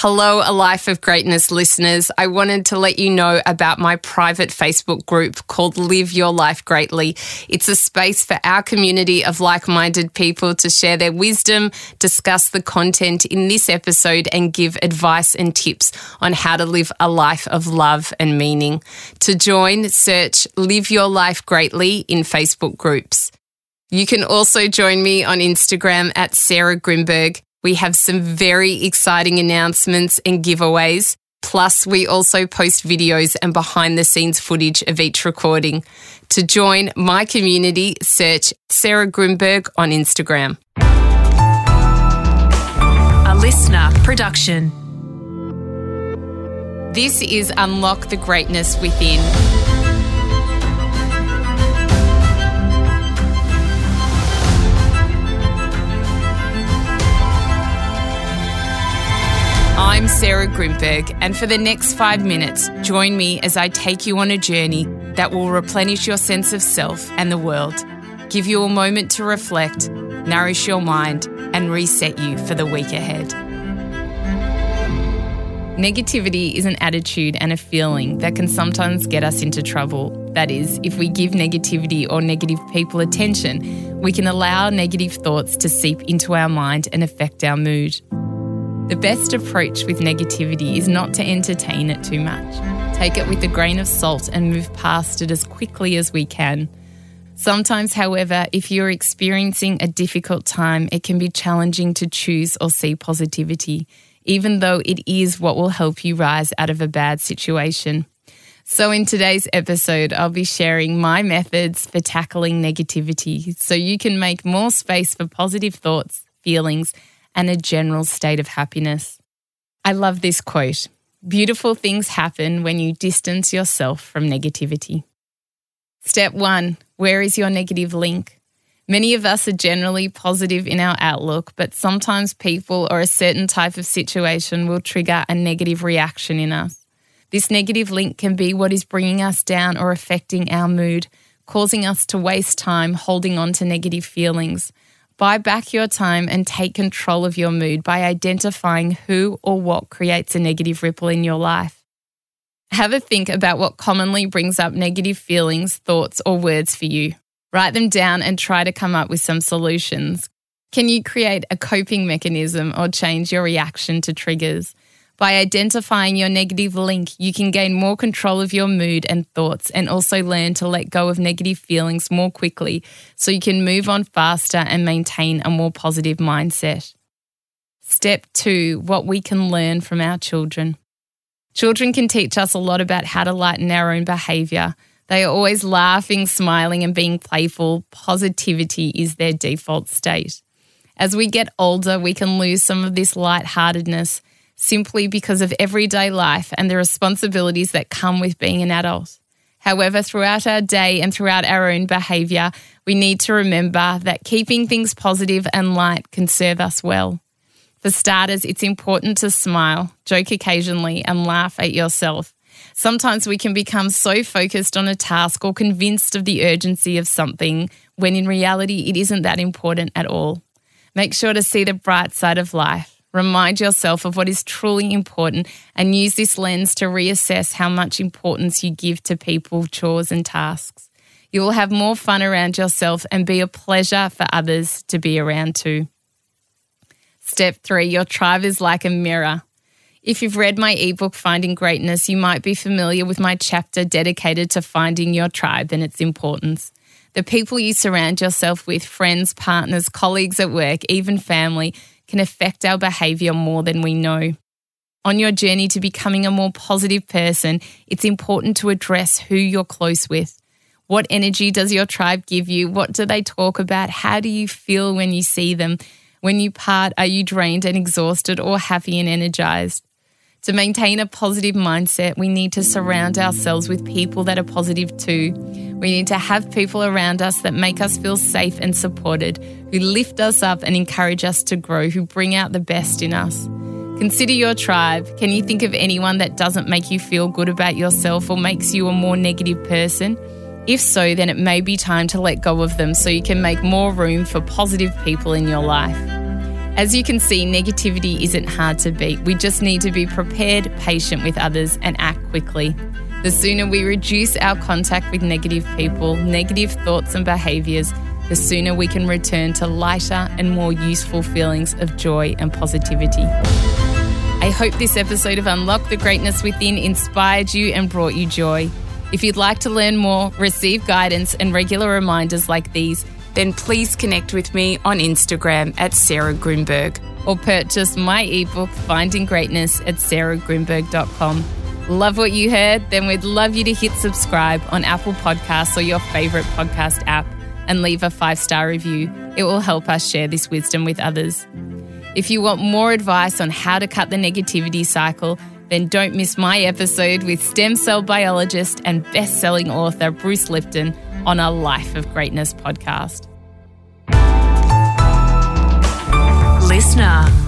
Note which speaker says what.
Speaker 1: Hello, A Life of Greatness listeners. I wanted to let you know about my private Facebook group called Live Your Life Greatly. It's a space for our community of like minded people to share their wisdom, discuss the content in this episode, and give advice and tips on how to live a life of love and meaning. To join, search Live Your Life Greatly in Facebook groups. You can also join me on Instagram at Sarah Grynberg. We have some very exciting announcements and giveaways. Plus, we also post videos and behind the scenes footage of each recording. To join my community, search Sarah Grynberg on Instagram.
Speaker 2: A listener production.
Speaker 1: This is Unlock the Greatness Within. I'm Sarah Grynberg, and for the next five minutes, join me as I take you on a journey that will replenish your sense of self and the world, give you a moment to reflect, nourish your mind, and reset you for the week ahead. Negativity is an attitude and a feeling that can sometimes get us into trouble. That is, if we give negativity or negative people attention, we can allow negative thoughts to seep into our mind and affect our mood. The best approach with negativity is not to entertain it too much. Take it with a grain of salt and move past it as quickly as we can. Sometimes, however, if you're experiencing a difficult time, it can be challenging to choose or see positivity, even though it is what will help you rise out of a bad situation. So, in today's episode, I'll be sharing my methods for tackling negativity so you can make more space for positive thoughts, feelings, and a general state of happiness. I love this quote Beautiful things happen when you distance yourself from negativity. Step one Where is your negative link? Many of us are generally positive in our outlook, but sometimes people or a certain type of situation will trigger a negative reaction in us. This negative link can be what is bringing us down or affecting our mood, causing us to waste time holding on to negative feelings, Buy back your time and take control of your mood by identifying who or what creates a negative ripple in your life. Have a think about what commonly brings up negative feelings, thoughts, or words for you. Write them down and try to come up with some solutions. Can you create a coping mechanism or change your reaction to triggers? By identifying your negative link, you can gain more control of your mood and thoughts and also learn to let go of negative feelings more quickly so you can move on faster and maintain a more positive mindset. Step two what we can learn from our children. Children can teach us a lot about how to lighten our own behaviour. They are always laughing, smiling, and being playful. Positivity is their default state. As we get older, we can lose some of this lightheartedness simply because of everyday life and the responsibilities that come with being an adult. However, throughout our day and throughout our own behaviour, we need to remember that keeping things positive and light can serve us well. For starters, it's important to smile, joke occasionally, and laugh at yourself. Sometimes we can become so focused on a task or convinced of the urgency of something when in reality it isn't that important at all. Make sure to see the bright side of life. Remind yourself of what is truly important and use this lens to reassess how much importance you give to people, chores, and tasks. You will have more fun around yourself and be a pleasure for others to be around too. Step three your tribe is like a mirror. If you've read my ebook, Finding Greatness, you might be familiar with my chapter dedicated to finding your tribe and its importance. The people you surround yourself with, friends, partners, colleagues at work, even family, can affect our behaviour more than we know. On your journey to becoming a more positive person, it's important to address who you're close with. What energy does your tribe give you? What do they talk about? How do you feel when you see them? When you part, are you drained and exhausted or happy and energized? To maintain a positive mindset, we need to surround ourselves with people that are positive too. We need to have people around us that make us feel safe and supported, who lift us up and encourage us to grow, who bring out the best in us. Consider your tribe. Can you think of anyone that doesn't make you feel good about yourself or makes you a more negative person? If so, then it may be time to let go of them so you can make more room for positive people in your life. As you can see, negativity isn't hard to beat. We just need to be prepared, patient with others, and act quickly. The sooner we reduce our contact with negative people, negative thoughts, and behaviours, the sooner we can return to lighter and more useful feelings of joy and positivity. I hope this episode of Unlock the Greatness Within inspired you and brought you joy. If you'd like to learn more, receive guidance, and regular reminders like these, then please connect with me on Instagram at Sarah Grynberg or purchase my ebook, Finding Greatness, at sarahgrynberg.com. Love what you heard? Then we'd love you to hit subscribe on Apple Podcasts or your favourite podcast app and leave a five star review. It will help us share this wisdom with others. If you want more advice on how to cut the negativity cycle, then don't miss my episode with stem cell biologist and best selling author Bruce Lipton on a Life of Greatness podcast.
Speaker 2: Listener.